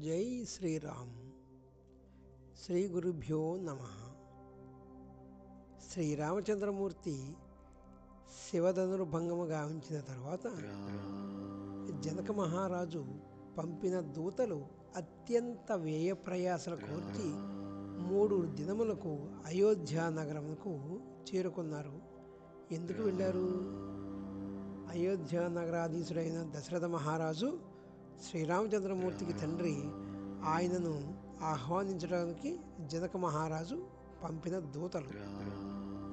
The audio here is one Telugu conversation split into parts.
జై శ్రీరామ్. శ్రీ గురుభ్యో నమ. శ్రీరామచంద్రమూర్తి శివధనుర్భంగము గావించిన తర్వాత జనక మహారాజు పంపిన దూతలు అత్యంత వ్యయ ప్రయాసలు కోర్చి మూడు దినములకు అయోధ్య నగరముకు చేరుకున్నారు. ఎందుకు వెళ్ళారు? అయోధ్య నగరాధీశుడైన దశరథ మహారాజు శ్రీరామచంద్రమూర్తికి తండ్రి ఆయనను ఆహ్వానించడానికి జనక మహారాజు పంపిన దూతలు.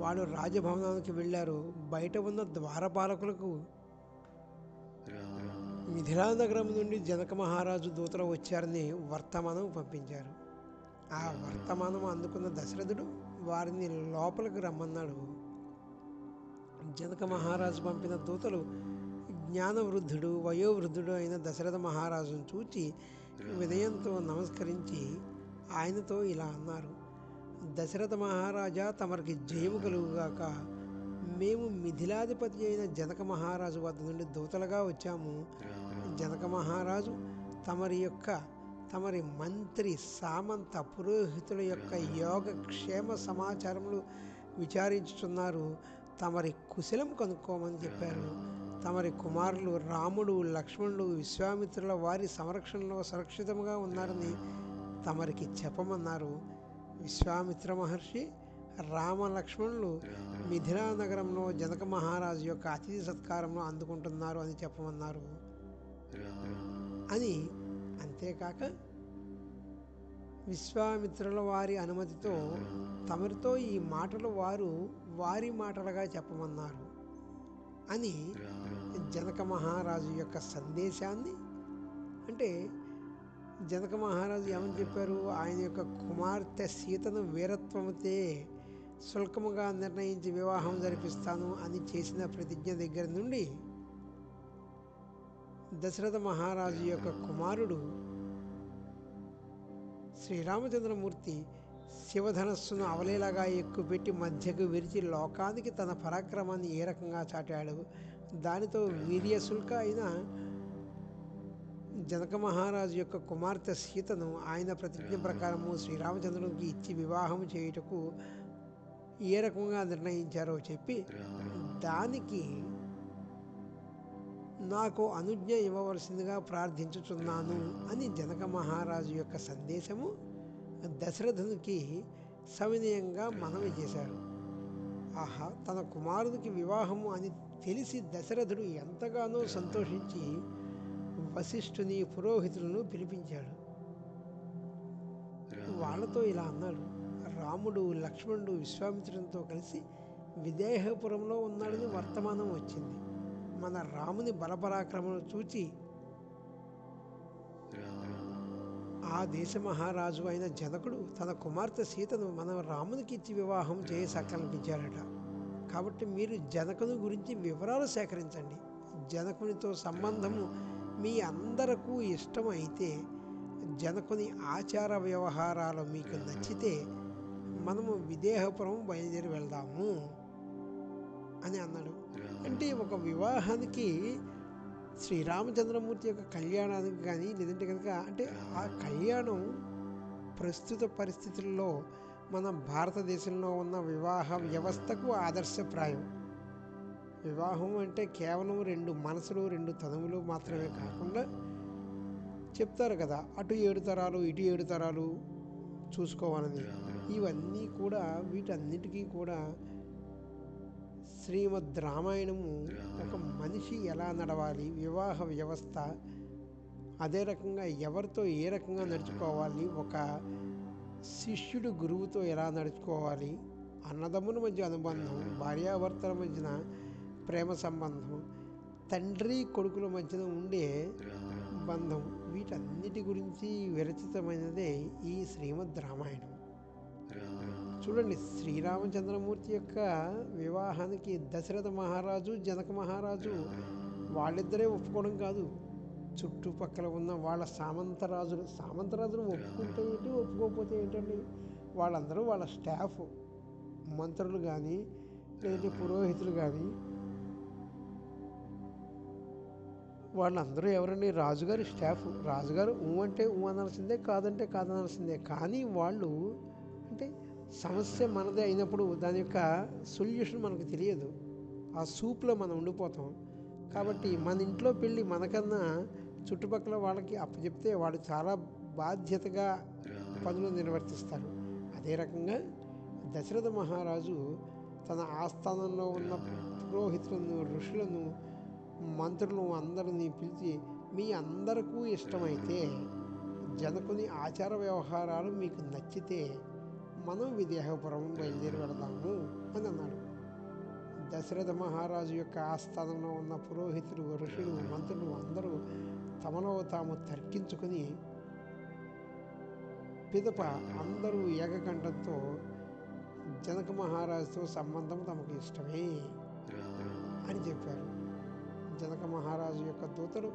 వాళ్ళు రాజభవనానికి వెళ్ళారు. బయట ఉన్న ద్వారపాలకులకు మిథిలా నగరం నుండి జనక మహారాజు దూతలు వచ్చారని వర్తమానం పంపించారు. ఆ వర్తమానం అందుకున్న దశరథుడు వారిని లోపలికి రమ్మన్నాడు. జనక మహారాజు పంపిన దూతలు జ్ఞానవృద్ధుడు వయోవృద్ధుడు అయిన దశరథ మహారాజును చూచి వినయంతో నమస్కరించి ఆయనతో ఇలా అన్నారు. దశరథ మహారాజా తమరికి జయము కలుగుగాక మేము మిథిలాధిపతి అయిన జనక మహారాజు వద్ద నుండి దూతలుగా వచ్చాము. జనక మహారాజు తమరి యొక్క తమరి మంత్రి సామంత పురోహితుల యొక్క యోగ క్షేమ సమాచారములు విచారించుతున్నారు తమరి కుశలం కనుక్కోమని చెప్పారు. తమరి కుమారులు రాముడు లక్ష్మణుడు విశ్వామిత్రుల వారి సంరక్షణలో సురక్షితంగా ఉన్నారని తమరికి చెప్పమన్నారు. విశ్వామిత్ర మహర్షి రామ లక్ష్మణులు మిథిలా నగరంలో జనక మహారాజు యొక్క అతిథి సత్కారంలో అందుకుంటున్నారు అని చెప్పమన్నారు. అని అంతేకాక విశ్వామిత్రుల వారి అనుమతితో తమరితో ఈ మాటలు వారు వారి మాటలుగా చెప్పమన్నారు. అని జనక మహారాజు యొక్క సందేశాన్ని? అంటే జనక మహారాజు ఏమని చెప్పారు? ఆయన యొక్క కుమార్తె సీతను వీరత్వముతే శుల్కముగా నిర్ణయించి వివాహం జరిపిస్తాను అని చేసిన ప్రతిజ్ఞ దగ్గర నుండి దశరథ మహారాజు యొక్క కుమారుడు శ్రీరామచంద్రమూర్తి శివధనస్సును అవలేలాగా ఎక్కుపెట్టి మధ్యకు విరిచి లోకానికి తన పరాక్రమాన్ని ఏ రకంగా చాటాడు? దానితో వీర్యశుల్క అయిన జనక మహారాజు యొక్క కుమార్తె సీతను ఆయన ప్రతిజ్ఞ ప్రకారము శ్రీరామచంద్రునికి ఇచ్చి వివాహం చేయుటకు ఏ రకంగా నిర్ణయించారో చెప్పి దానికి నాకు అనుజ్ఞ ఇవ్వవలసిందిగా ప్రార్థించుచున్నాను అని జనక మహారాజు యొక్క సందేశము దశరథునికి సవినయంగా మనవి చేశారు. ఆహా తన కుమారునికి వివాహము అని తెలిసి దశరథుడు ఎంతగానో సంతోషించి వశిష్ఠుని పురోహితులను పిలిపించాడు. వాళ్ళతో ఇలా అన్నాడు. రాముడు లక్ష్మణుడు విశ్వామిత్రునితో కలిసి విదేహపురంలో ఉన్నాడని వర్తమానం వచ్చింది. మన రాముని బలపరాక్రమను చూచి ఆ దేశ మహారాజు అయిన జనకుడు తన కుమార్తె సీతను మన రామునికి ఇచ్చి వివాహం చేయ సంకల్పించాడట కాబట్టి మీరు జనకుని గురించి వివరాలు సేకరించండి. జనకునితో సంబంధము మీ అందరకు ఇష్టమైతే జనకుని ఆచార వ్యవహారాలు మీకు నచ్చితే మనము విదేహపురం బయలుదేరి వెళ్దాము అని అన్నాడు. అంటే ఒక వివాహానికి శ్రీరామచంద్రమూర్తి యొక్క కళ్యాణానికి కానీ లేదంటే కనుక అంటే ఆ. కళ్యాణం ప్రస్తుత పరిస్థితుల్లో మన భారతదేశంలో ఉన్న వివాహ వ్యవస్థకు ఆదర్శప్రాయం. వివాహం అంటే కేవలం రెండు మనసులు రెండు తనువులు మాత్రమే కాకుండా చెప్తారు కదా అటు ఏడు తరాలు ఇటు ఏడు తరాలు చూసుకోవాలని. ఇవన్నీ కూడా వీటన్నిటికీ కూడా శ్రీమద్ రామాయణము ఒక మనిషి ఎలా నడవాలి? వివాహ వ్యవస్థ అదే రకంగా ఎవరితో ఏ రకంగా నడుచుకోవాలి? ఒక శిష్యుడు గురువుతో ఎలా నడుచుకోవాలి? అన్నదమ్ముల మధ్య అనుబంధం భార్యాభర్తల మధ్యన ప్రేమ సంబంధం తండ్రి కొడుకుల మధ్యన ఉండే బంధం వీటన్నిటి గురించి విరచితమైనదే ఈ శ్రీమద్ రామాయణం చూడండి శ్రీరామచంద్రమూర్తి యొక్క వివాహానికి దశరథ మహారాజు జనక మహారాజు వాళ్ళిద్దరే ఒప్పుకోవడం కాదు. చుట్టుపక్కల ఉన్న వాళ్ళ సామంతరాజులు సామంతరాజులు ఒప్పుకుంటే ఏంటి ఒప్పుకోకపోతే ఏంటండి? వాళ్ళందరూ వాళ్ళ స్టాఫ్ మంత్రులు కానీ లేదంటే పురోహితులు కానీ. వాళ్ళందరూ ఎవరండి? రాజుగారి స్టాఫ్. రాజుగారు ఊ అంటే ఊ అనాల్సిందే కాదంటే కాదనాల్సిందే. కానీ వాళ్ళు అంటే సమస్య మనదే అయినప్పుడు దాని యొక్క సొల్యూషన్ మనకు తెలియదు. ఆ సూప్లో మనం ఉండిపోతాం. కాబట్టి మన ఇంట్లో పెళ్ళి మనకన్నా చుట్టుపక్కల వాళ్ళకి అప్పచెప్తే వాళ్ళు చాలా బాధ్యతగా పనులు నిర్వర్తిస్తారు. అదే రకంగా దశరథ మహారాజు తన ఆస్థానంలో ఉన్న పురోహితులను ఋషులను మంత్రులను అందరినీ పిలిచి మీ అందరికీ ఇష్టమైతే జనకుని ఆచార వ్యవహారాలు మీకు నచ్చితే మనం విదేహపురం బయలుదేరి వెళదాము అని అన్నాడు. దశరథ మహారాజు యొక్క ఆస్థానంలో ఉన్న పురోహితులు ఋషులు మంత్రులు అందరూ తమలో తాము తర్కించుకుని పిదప అందరూ ఏకకంఠంతో జనక మహారాజుతో సంబంధం తమకు ఇష్టమే అని చెప్పారు. జనక మహారాజు యొక్క దూతలు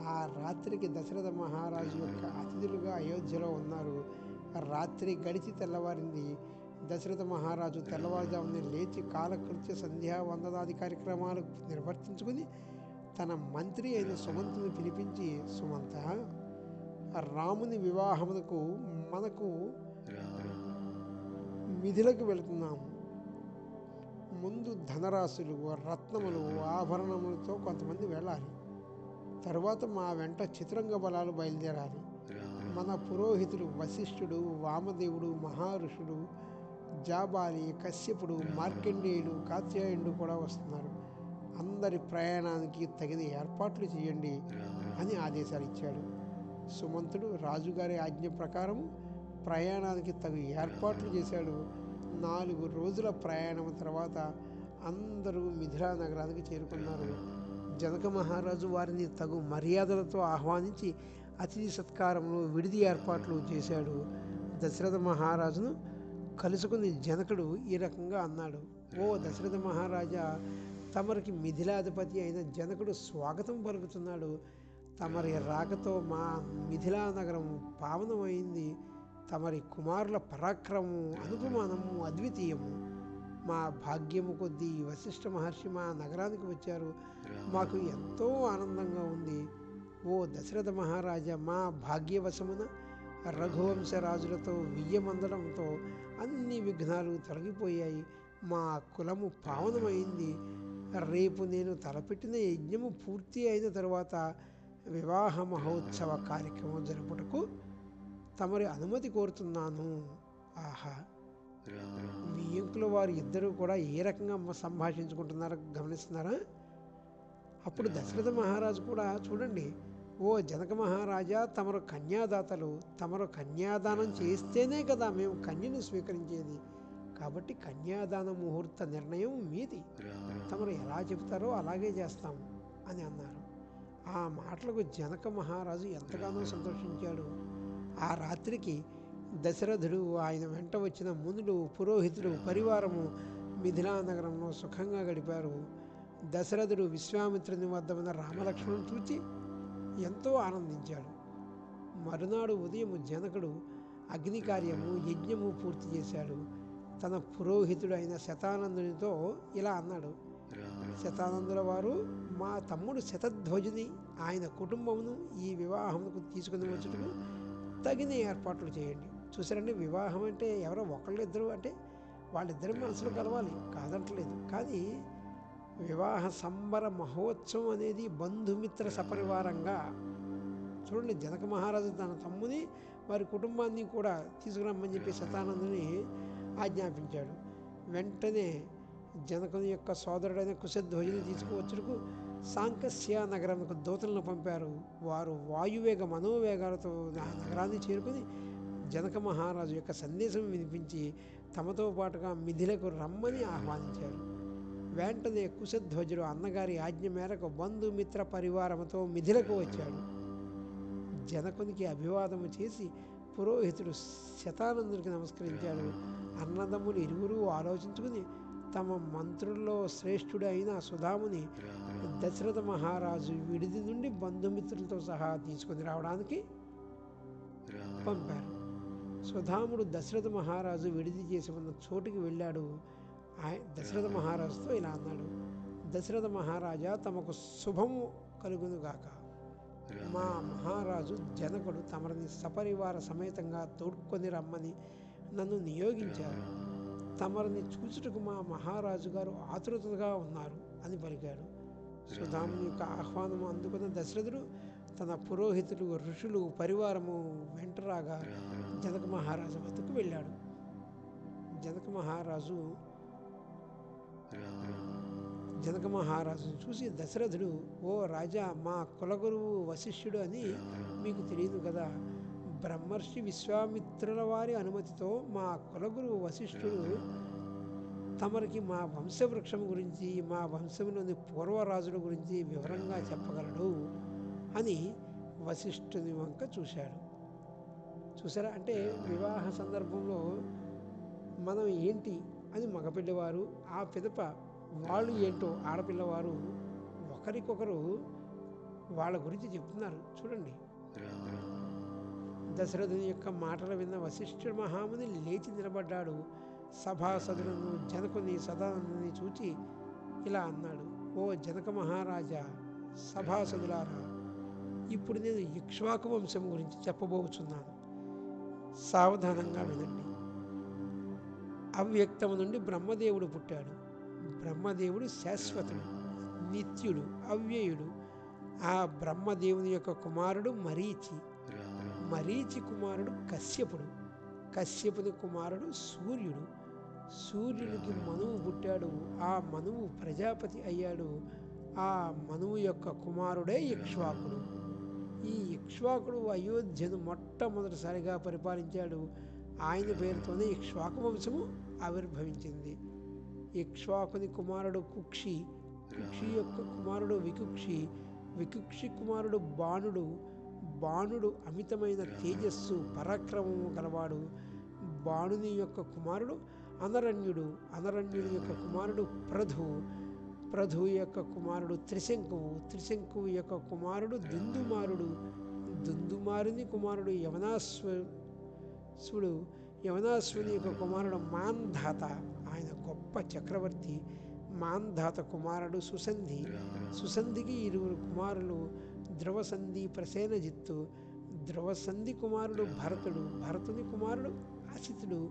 ఆ రాత్రికి దశరథ మహారాజు యొక్క అతిథులుగా అయోధ్యలో ఉన్నారు. రాత్రి గడిచి తెల్లవారింది. దశరథ మహారాజు తెల్లవారుజామున లేచి కాలకృత్య సంధ్యా వందనాది కార్యక్రమాలు నిర్వర్తించుకుని తన మంత్రి అయిన సుమంతుని పిలిపించి సుమంత రాముని వివాహమునకు మనకు మిథిలకు వెళుతున్నాము ముందు ధనరాశులు రత్నములు ఆభరణములతో కొంతమంది వెళ్ళాలి తరువాత మా వెంట చిత్రంగ బలాలు బయలుదేరాలి. మన పురోహితుడు వశిష్ఠుడు వామదేవుడు మహారుషుడు జాబాలి కశ్యపుడు మార్కండేయుడు కాత్యాయుడు కూడా వస్తున్నారు. అందరి ప్రయాణానికి తగిన ఏర్పాట్లు చేయండి అని ఆదేశాలు ఇచ్చాడు. సుమంతుడు రాజుగారి ఆజ్ఞ ప్రకారం ప్రయాణానికి తగు ఏర్పాట్లు చేశాడు. నాలుగు రోజుల ప్రయాణం తర్వాత అందరూ మిథిలా నగరానికి చేరుకున్నారు. జనక మహారాజు వారిని తగు మర్యాదలతో ఆహ్వానించి అతిథి సత్కారంలో విడిది ఏర్పాట్లు చేశాడు దశరథ మహారాజును. కలుసుకుని జనకుడు ఈ రకంగా అన్నాడు ఓ దశరథ మహారాజా తమరికి మిథిలాధిపతి అయిన జనకుడు స్వాగతం పలుకుతున్నాడు. తమరి రాకతో మా మిథిలా నగరం పావనమైంది. తమరి కుమారుల పరాక్రమము అనుపమానము అద్వితీయము. మా భాగ్యము కొద్దీ వశిష్ఠ మహర్షి మా నగరానికి వచ్చారు. మాకు ఎంతో ఆనందంగా ఉంది. ఓ దశరథ మహారాజా మా భాగ్యవశమున రఘువంశరాజులతో వియ్యమందడంతో అన్ని విఘ్నాలు తొలగిపోయాయి. మా కులము పావనమైంది. రేపు నేను తలపెట్టిన యజ్ఞము పూర్తి అయిన తరువాత వివాహ మహోత్సవ కార్యక్రమం జరుపుటకు తమరి అనుమతి కోరుతున్నాను. ఆహా! వియ్యంకుల వారు ఇద్దరు కూడా ఏ రకంగా సంభాషించుకుంటున్నారో గమనిస్తున్నారా? అప్పుడు దశరథ మహారాజు కూడా చూడండి ఓ జనక మహారాజా తమరు కన్యాదాతలు తమరు కన్యాదానం చేస్తేనే కదా మేము కన్యను స్వీకరించేది. కాబట్టి కన్యాదాన ముహూర్త నిర్ణయం మీది. తమరు ఎలా చెబుతారో అలాగే చేస్తాము అని అన్నారు. ఆ మాటలకు జనక మహారాజు ఎంతగానో సంతోషించాడు. ఆ రాత్రికి దశరథుడు ఆయన వెంట వచ్చిన మునులు పురోహితుడు పరివారము మిథిలా నగరంలో సుఖంగా గడిపారు. దశరథుడు విశ్వామిత్రుని వద్ద ఉన్న రామలక్ష్మణుని చూచి ఎంతో ఆనందించాడు. మరునాడు ఉదయం జనకుడు అగ్ని కార్యము యజ్ఞము పూర్తి చేశాడు. తన పురోహితుడు అయిన శతానందునితో ఇలా అన్నాడు. శతానందుల వారు మా తమ్ముడు శతధ్వజుని ఆయన కుటుంబమును ఈ వివాహమునకు తీసుకుని వచ్చుటకు తగిన ఏర్పాట్లు చేయండి. చూసారండి వివాహం అంటే ఎవరో ఒకళ్ళిద్దరు అంటే వాళ్ళిద్దరి మనసులో కలవాలి కాదంటలేదు. కానీ వివాహ సంబర మహోత్సవం అనేది బంధుమిత్ర సపరివారంగా చూడండి జనక మహారాజు తన తమ్ముని వారి కుటుంబాన్ని కూడా తీసుకురమ్మని చెప్పి శతానందుని ఆజ్ఞాపించాడు. వెంటనే జనకుని యొక్క సోదరుడైన కుశధ్వజుని తీసుకువచ్చుటకు సాంకస్య నగరంకు దూతలను పంపారు. వారు వాయువేగ మనోవేగాలతో ఆ నగరాన్ని చేరుకుని జనక మహారాజు యొక్క సందేశం వినిపించి తమతో పాటుగా మిథిలకు రమ్మని ఆహ్వానించారు. వెంటనే కుశధ్వజుడు అన్నగారి ఆజ్ఞ మేరకు బంధుమిత్ర పరివారముతో మిథిలకు వచ్చాడు. జనకునికి అభివాదము చేసి పురోహితుడు శతానందునికి నమస్కరించాడు. అన్నదమ్ములు ఇరువురు ఆలోచించుకుని తమ మంత్రుల్లో శ్రేష్ఠుడైన సుధాముని దశరథ మహారాజు విడిది నుండి బంధుమిత్రులతో సహా తీసుకుని రావడానికి పంపారు. సుధాముడు దశరథ మహారాజు విడిది చేసి ఉన్న చోటుకి వెళ్ళాడు. దశరథ మహారాజుతో ఇలా అన్నాడు. దశరథ మహారాజా తమకు శుభము కలుగునుగాక. మా మహారాజు జనకుడు తమరిని సపరివార సమేతంగా తోడుకొని రమ్మని నన్ను నియోగించారు. తమరిని చూచుటకు మా మహారాజు గారు ఆతురతగా ఉన్నారు అని పలికాడు. సుధాముని యొక్క ఆహ్వానం అందుకున్న దశరథుడు తన పురోహితులు ఋషులు పరివారము వెంటరాగా జనక మహారాజు వద్దకు వెళ్ళాడు. జనక మహారాజు జనక మహారాజును చూసి దశరథుడు ఓ రాజా మా కులగురువు వశిష్ఠుడు అని మీకు తెలియదు కదా. బ్రహ్మర్షి విశ్వామిత్రుల వారి అనుమతితో మా కులగురువు వశిష్ఠుడు తమరికి మా వంశవృక్షం గురించి మా వంశంలోని పూర్వరాజుల గురించి వివరంగా చెప్పగలడు అని వశిష్ఠుని వంక చూశాడు. చూసారా? అంటే వివాహ సందర్భంలో మనం ఏంటి అని మగపిల్లవారు. ఆ పిదప వాళ్ళు ఏంటో ఆడపిల్లవారు ఒకరికొకరు వాళ్ళ గురించి చెప్తున్నారు. చూడండి. దశరథుని యొక్క మాటలు విన్న వశిష్ఠుడు మహాముని లేచి నిలబడ్డాడు. సభాసదులను జనకుని సదానందని చూచి ఇలా అన్నాడు. ఓ జనక మహారాజా సభాసదులారా ఇప్పుడు నేను ఇక్ష్వాకు వంశం గురించి చెప్పబోచున్నాను. సావధానంగా వినండి. అవ్యక్తము నుండి బ్రహ్మదేవుడు పుట్టాడు. బ్రహ్మదేవుడు శాశ్వతుడు నిత్యుడు అవ్యయుడు. ఆ బ్రహ్మదేవుని యొక్క కుమారుడు మరీచి మరీచి కుమారుడు కశ్యపుడు. కశ్యపుని కుమారుడు సూర్యుడు. సూర్యుడికి మనువు పుట్టాడు. ఆ మనువు ప్రజాపతి అయ్యాడు. ఆ మనువు యొక్క కుమారుడే ఇక్ష్వాకుడు ఈ ఇక్ష్వాకుడు అయోధ్యను మొట్టమొదటిసారిగా పరిపాలించాడు. ఆయన పేరుతోనే ఇక్ష్వాకు వంశము ఆవిర్భవించింది. ఇక్ష్వాకుని కుమారుడు కుక్షి కుక్షి యొక్క కుమారుడు వికుక్షి వికుక్షి కుమారుడు బాణుడు బాణుడు అమితమైన తేజస్సు పరాక్రమము గలవాడు బాణుని యొక్క కుమారుడు అనరణ్యుడు అనరణ్యుడి యొక్క కుమారుడు ప్రభు ప్రభు యొక్క కుమారుడు త్రిశంకువు త్రిశంకువు యొక్క కుమారుడు దుందుమారుడు దుందుమారుని కుమారుడు యవనాశ్వ శివుడు యవనాశ్వుని యొక్క కుమారుడు మాంధాత ఆయన గొప్ప చక్రవర్తి. మాంధాత కుమారుడు సుసంధి. సుసంధికి ఇరువురు కుమారులు ధ్రువసంధి ప్రసేనజిత్తు. ధ్రువసంధి కుమారుడు భరతుడు. భరతుని కుమారుడు అసితుడు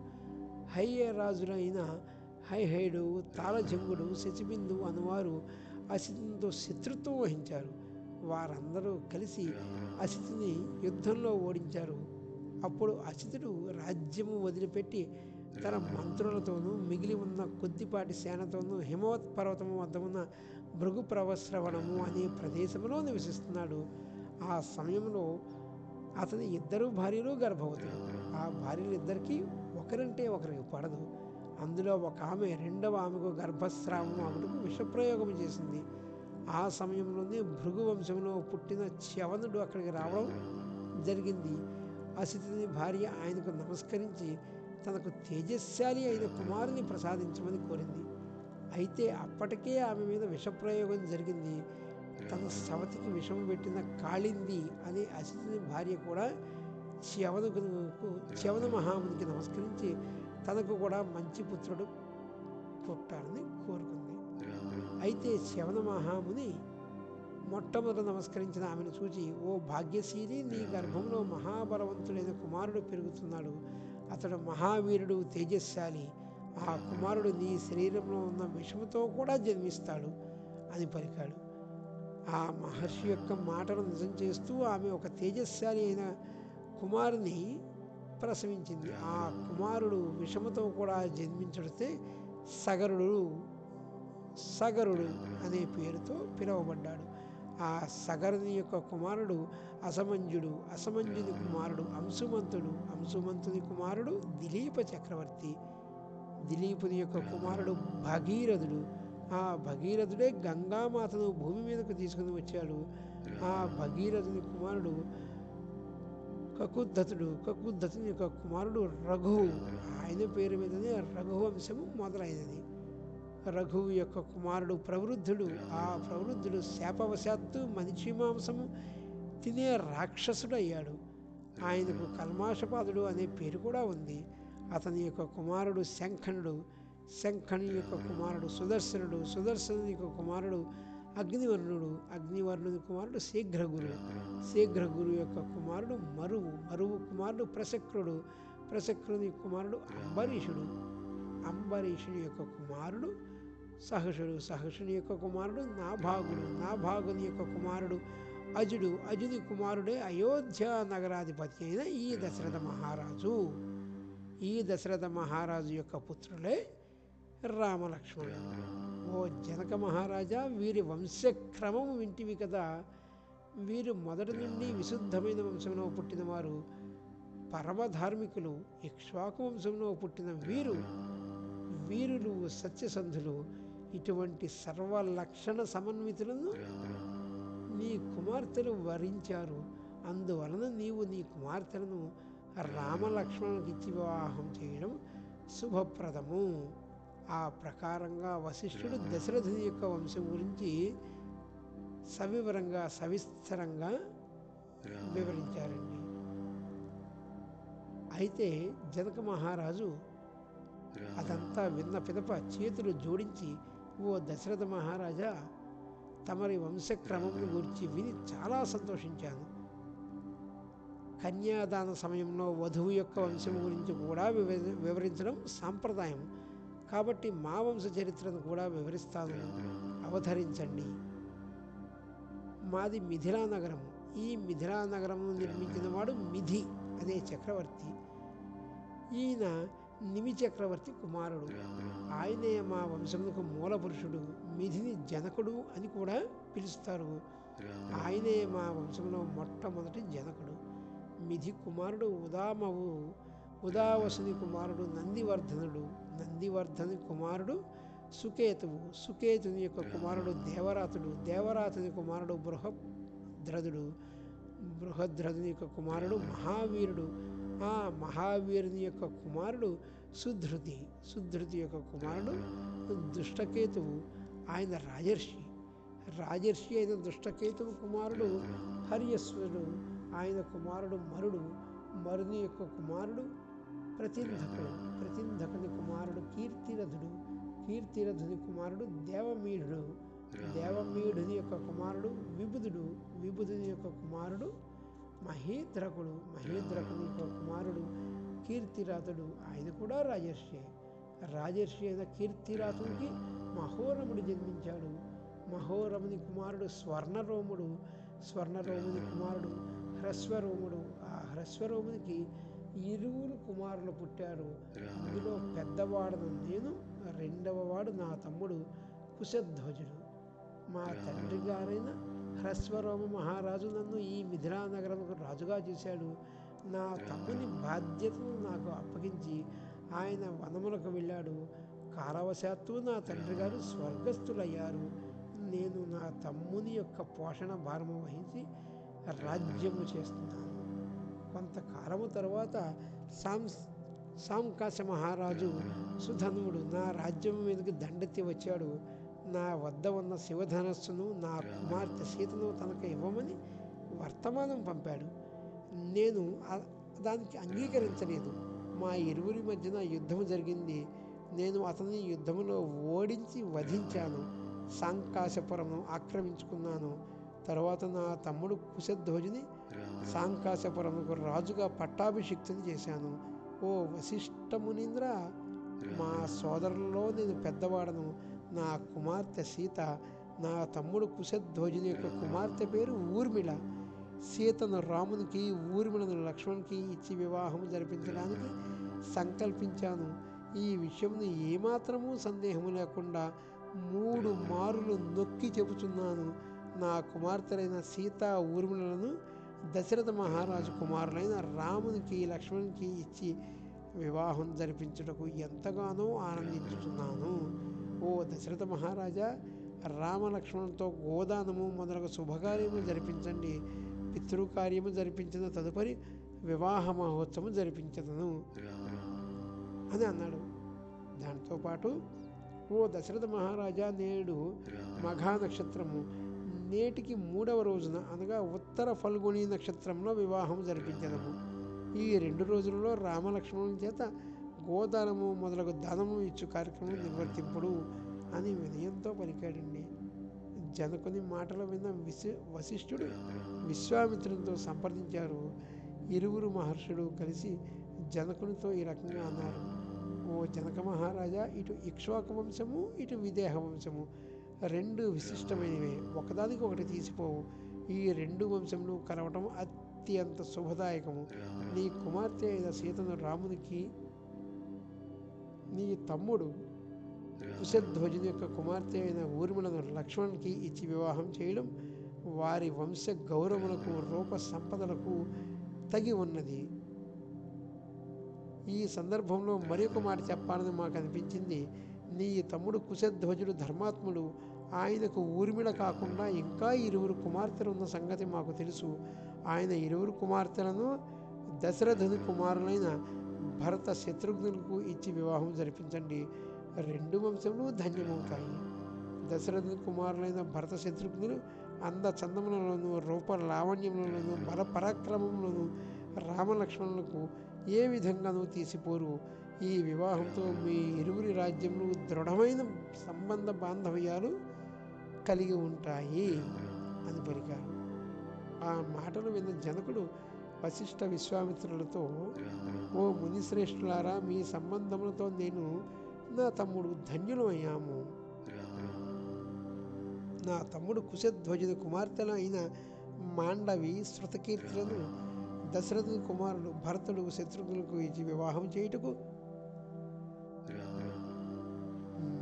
హయ్య రాజులైన హైహైడు తాళజంగుడు శచిబిందు అనువారు అసితునితో శత్రుత్వం వహించారు. వారందరూ కలిసి అసితుని యుద్ధంలో ఓడించారు. అప్పుడు అసితుడు రాజ్యము వదిలిపెట్టి తన మంత్రులతోనూ మిగిలి ఉన్న కొద్దిపాటి సేనతోనూ హిమవత్ పర్వతము వద్ద ఉన్న భృగు ప్రవశ్రవణము అనే ప్రదేశంలో నివసిస్తున్నాడు. ఆ సమయంలో అతని ఇద్దరు భార్యలు గర్భవతులు ఆ భార్యలిద్దరికీ ఒకరంటే ఒకరికి పడదు. అందులో ఒక ఆమె రెండవ ఆమెకు గర్భస్రావం ఆమెకు విషప్రయోగం చేసింది. ఆ సమయంలోనే భృగు వంశంలో పుట్టిన చవనుడు అక్కడికి రావడం జరిగింది. అసితిని భార్య ఆయనకు నమస్కరించి తనకు తేజస్శాలి అయిన కుమారుని ప్రసాదించమని కోరింది. అయితే అప్పటికే ఆమె మీద విషప్రయోగం జరిగింది. తన సవతికి విషం పెట్టిన కాళింది అనే అసితిని భార్య కూడా చ్యవనకు చ్యవన మహామునికి నమస్కరించి తనకు కూడా మంచి పుత్రుడు పుట్టాలని కోరుకుంది. అయితే శ్రవణ మహాముని మొట్టమొదట నమస్కరించిన ఆమెను చూచి ఓ భాగ్యశీలి నీ గర్భంలో మహాబలవంతుడైన కుమారుడు పెరుగుతున్నాడు. అతడు మహావీరుడు తేజస్శాలి. ఆ కుమారుడు నీ శరీరంలో ఉన్న విషముతో కూడా జన్మిస్తాడు. అని పలికాడు. ఆ మహర్షి యొక్క మాటను నిజం చేస్తూ ఆమె ఒక తేజస్శాలి అయిన కుమారుని ప్రసవించింది. ఆ. కుమారుడు విషముతో కూడా జన్మించడితే సగరుడు సగరుడు. అనే పేరుతో పిలువబడ్డాడు. ఆ సగరుని యొక్క కుమారుడు అసమంజుడు అసమంజుని కుమారుడు అంశుమంతుడు అంశుమంతుని కుమారుడు దిలీప చక్రవర్తి. దిలీపుని యొక్క కుమారుడు భగీరథుడు. ఆ భగీరథుడే గంగామాతను భూమి మీదకు తీసుకుని వచ్చాడు. ఆ భగీరథుని కుమారుడు కకుద్ధతుడు. కకుద్ధతుని యొక్క కుమారుడు రఘువు. ఆయన పేరు మీదనే రఘువంశము మొదలైనది. రఘువు యొక్క కుమారుడు ప్రవృద్ధుడు. ఆ ప్రవృద్ధుడు శాపవశాత్తు మనిషి మాంసము తినే రాక్షసుడు అయ్యాడు ఆయనకు కల్మాషపాదుడు అనే పేరు కూడా ఉంది. అతని యొక్క కుమారుడు శంఖనుడు శంఖని యొక్క కుమారుడు సుదర్శనుడు సుదర్శనుని యొక్క కుమారుడు అగ్నివర్ణుడు అగ్నివర్ణుని కుమారుడు శీఘ్రగురు. శీఘ్రగురు యొక్క కుమారుడు మరువు మరువు కుమారుడు ప్రసక్రుడు ప్రసక్రుని కుమారుడు అంబరీషుడు. అంబరీషుని యొక్క కుమారుడు సహసుడు సహసుని యొక్క కుమారుడు నాభాగుడు నాభాగుని యొక్క కుమారుడు అజుడు అజుని కుమారుడే అయోధ్య నగరాధిపతి అయిన ఈ దశరథ మహారాజు. ఈ దశరథ మహారాజు యొక్క పుత్రులే రామలక్ష్మణుడు ఓ జనక మహారాజా వీరి వంశక్రమం వింటివి కదా. వీరు మొదటి నుండి విశుద్ధమైన వంశంలో పుట్టినవారు పరమధార్మికులు ఇక్ష్వాకు వంశంలో పుట్టిన వీరు వీరులు సత్యసంధులు ఇటువంటి సర్వలక్షణ సమన్వితులను నీ కుమార్తెలు వరించారు. అందువలన నీవు నీ కుమార్తెలను రామలక్ష్మణునికి ఇచ్చి వివాహం చేయడం శుభప్రదము. ఆ ప్రకారంగా వశిష్ఠుడు దశరథుని యొక్క వంశం గురించి సవివరంగా సవిస్తరంగా వివరించారండి. అయితే జనక మహారాజు అదంతా విన్న పిదప చేతులు జోడించి ఓ దశరథ మహారాజా తమరి వంశక్రమమును గురించి విని చాలా సంతోషించాను. కన్యాదాన సమయంలో వధువు యొక్క వంశం గురించి కూడా వివరించడం సాంప్రదాయం. కాబట్టి మా వంశ చరిత్రను కూడా వివరిస్తాను. అవతరించండి. మాది మిథిలా నగరం. ఈ మిథిలా నగరమును నిర్మించిన వాడు మిథి అనే చక్రవర్తి. ఈయన నిమి చక్రవర్తి కుమారుడు. ఆయనే మా వంశమునకు మూల పురుషుడు మిథిని జనకుడు అని కూడా పిలుస్తారు. ఆయనే మా వంశంలో మొట్టమొదటి జనకుడు. మిథి కుమారుడు ఉదామవు ఉదావసుని కుమారుడు నందివర్ధనుడు నందివర్ధని కుమారుడు సుకేతువు. సుకేతుని యొక్క కుమారుడు దేవరాతుడు దేవరాతుని కుమారుడు బృహద్రథుడు బృహద్రథుని యొక్క కుమారుడు మహావీరుడు. ఆ మహావీరుని యొక్క కుమారుడు సుధృతి. సుధృతి యొక్క కుమారుడు దుష్టకేతువు ఆయన రాజర్షి. రాజర్షి అయిన దుష్టకేతువు కుమారుడు హర్యశ్వరుడు ఆయన కుమారుడు మరుడు. మరుని యొక్క కుమారుడు ప్రతింధకుడు ప్రతింధకుని కుమారుడు కీర్తిరథుడు. కీర్తిరథుని కుమారుడు దేవమీఢుడు దేవమీఢుని యొక్క కుమారుడు విబుధుడు. విబుధుని యొక్క కుమారుడు మహేంద్రకుడు మహేంద్రకుని యొక్క కుమారుడు కీర్తిరాతుడు ఆయన కూడా రాజర్షి. రాజర్షి అయిన కీర్తిరాతునికి మహోరముడు జన్మించాడు. మహోరముని కుమారుడు స్వర్ణరోముడు స్వర్ణరోముని కుమారుడు హ్రస్వరోముడు. ఆ హ్రస్వరోమునికి ఇరువురు కుమారులు పుట్టారు. అందులో పెద్దవాడను నేను రెండవ వాడు నా తమ్ముడు కుశధ్వజుడు. మా తండ్రి గారైన హ్రస్వరోమ మహారాజు నన్ను ఈ మిథిలా నగరముకు రాజుగా చేశాడు. నా తమ్ముని బాధ్యతను నాకు అప్పగించి ఆయన వనములకు వెళ్ళాడు. కాలవశాత్తు నా తండ్రి గారు స్వర్గస్థులయ్యారు. నేను నా తమ్ముని యొక్క పోషణ భారము వహించి రాజ్యము చేస్తున్నాను. కొంతకాలము తర్వాత సాం సాంకాశ మహారాజు సుధనువుడు నా రాజ్యం మీదకి దండెత్తి వచ్చాడు. నా వద్ద ఉన్న శివధనస్సును నా కుమార్తె సీతను తనకు ఇవ్వమని వర్తమానం పంపాడు. నేను దానికి అంగీకరించలేదు. మా ఇరువురి మధ్యన యుద్ధం జరిగింది. నేను అతని యుద్ధములో ఓడించి వధించాను. సాంకాశపురమును ఆక్రమించుకున్నాను. తర్వాత నా తమ్ముడు కుశధ్వజుని సాంకాశపురముకు రాజుగా పట్టాభిషిక్తుని చేశాను. ఓ వశిష్ఠ మునీంద్ర మా సోదరులలో నేను పెద్దవాడను. నా కుమార్తె సీత నా తమ్ముడు కుశధ్వజుని యొక్క కుమార్తె పేరు ఊర్మిళ. సీతను రామునికి ఊర్మిళను లక్ష్మణ్కి ఇచ్చి వివాహం జరిపించడానికి సంకల్పించాను. ఈ విషయంలో ఏమాత్రము సందేహము లేకుండా మూడు మారులు నొక్కి చెబుతున్నాను. నా కుమార్తెలైన సీత ఊర్మిళలను దశరథ మహారాజు కుమారులైన రామునికి లక్ష్మణ్కి ఇచ్చి వివాహం జరిపించుటకు ఎంతగానో ఆనందించుతున్నాను. ఓ దశరథ మహారాజా రామలక్ష్మణులతో గోదానము మొదలగు శుభకార్యము జరిపించండి. పితృకార్యము జరిపించిన తదుపరి వివాహ మహోత్సవం జరిపించదను అని అన్నాడు. దాంతోపాటు ఓ దశరథ మహారాజా నేడు మఘా నక్షత్రము నేటికి మూడవ రోజున అనగా ఉత్తర ఫల్గుణి నక్షత్రంలో వివాహం జరిపించదము. ఈ రెండు రోజులలో రామలక్ష్మణుల చేత గోదానము మొదలగు ధనము ఇచ్చు కార్యక్రమం నిర్వర్తింపుడు అని వినయంతో పలికాడండి. జనకుని మాటలు విన్న విశి వశిష్ఠుడు విశ్వామిత్రునితో సంప్రదించారు. ఇరువురు మహర్షులు కలిసి జనకునితో ఈ రకంగా అన్నారు. ఓ జనక మహారాజా ఇటు ఇక్ష్వాకు వంశము ఇటు విదేహ వంశము. రెండు విశిష్టమైనవే. ఒకదానికి ఒకటి తీసిపోవు. ఈ రెండు వంశములు కలవటం అత్యంత శుభదాయకము. నీ కుమార్తె అయిన సీతను రామునికి నీ తమ్ముడు కుశధ్వజుని యొక్క కుమార్తె అయిన ఊర్మిళను లక్ష్మణునికి ఇచ్చి వివాహం చేయడం వారి వంశ గౌరవములకు రూప సంపదలకు తగి ఉన్నది. ఈ సందర్భంలో మరి ఒక మాట చెప్పాలని మాకు అనిపించింది. నీ తమ్ముడు కుశధ్వజుడు ధర్మాత్ముడు. ఆయనకు ఊర్మిళ కాకుండా ఇంకా ఇరువురు కుమార్తెలు ఉన్న సంగతి మాకు తెలుసు. ఆయన ఇరువురు కుమార్తెలను దశరథుని కుమారులైన భరత శత్రుఘ్నులకు ఇచ్చి వివాహం జరిపించండి. రెండు వంశములు ధన్యమవుతాయి దశరథుని కుమారులైన భరత శత్రుఘ్నులు అంద చందములలోను రూప లావణ్యములలోను బల పరాక్రమములను రామలక్ష్మణులకు ఏ విధంగానూ తీసిపోరు. ఈ వివాహంతో మీ ఇరువురి రాజ్యములు దృఢమైన సంబంధ బాంధవ్యాలు కలిగి ఉంటాయి. అని పలికారు ఆ మాటలు విన్న జనకుడు వశిష్ఠ విశ్వామిత్రులతో ఓ మునిశ్రేష్ఠులారా మీ సంబంధములతో నేను నా తమ్ముడు ధన్యులు అయ్యాము. నా తమ్ముడు కుశధ్వజుని కుమార్తెలు అయిన మాండవి శృతకీర్తులను దశరథుని కుమారుడు భరతుడు శత్రుఘ్నులకు ఇచ్చి వివాహం చేయుటకు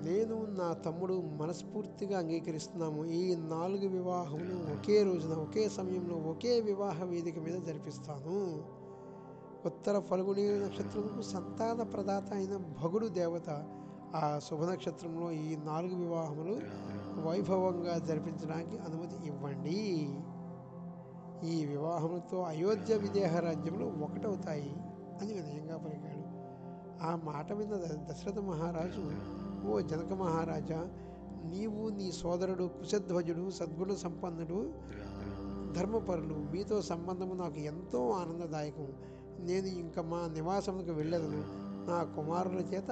నేను నా తమ్ముడు మనస్ఫూర్తిగా అంగీకరిస్తున్నాము. ఈ నాలుగు వివాహములు ఒకే రోజున ఒకే సమయంలో ఒకే వివాహ వేదిక మీద జరిపిస్తాను. ఉత్తర ఫల్గుని నక్షత్రంకు సంతాన ప్రదాత అయిన భగుడు దేవత ఆ శుభ నక్షత్రంలో ఈ నాలుగు వివాహములు వైభవంగా జరిపించడానికి అనుమతి ఇవ్వండి. ఈ వివాహములతో అయోధ్య విదేహ రాజ్యములు ఒకటవుతాయి అని వినయంగా పలికాడు. ఆ మాట మీద ద- దశరథ మహారాజు ఓ జనక మహారాజా నీవు నీ సోదరుడు కుశధ్వజుడు సద్గుణ సంపన్నుడు ధర్మపరులు. మీతో సంబంధము నాకు ఎంతో ఆనందదాయకం. నేను ఇంకా మా నివాసములకు వెళ్ళదను. నా కుమారుల చేత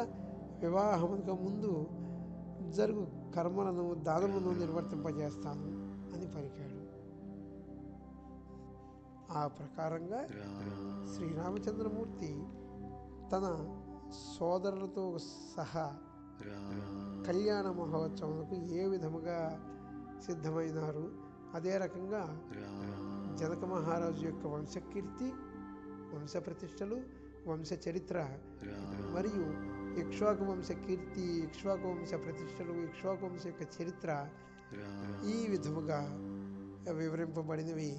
వివాహమునకు ముందు జరుగు కర్మలను దానమును నిర్వర్తింపజేస్తాను అని పలికాడు. ఆ ప్రకారంగా శ్రీరామచంద్రమూర్తి తన సోదరులతో సహా కళ్యాణ మహోత్సవంకు ఏ విధముగా సిద్ధమైనారు అదే రకంగా జనక మహారాజు యొక్క వంశకీర్తి వంశ ప్రతిష్టలు వంశ చరిత్ర మరియు ఇక్ష్వాకు వంశ కీర్తి ఇక్ష్వాకు వంశ ప్రతిష్టలు ఇక్ష్వాకు వంశ యొక్క చరిత్ర ఈ విధముగా వివరింపబడినవి.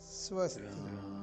స్వస్తి.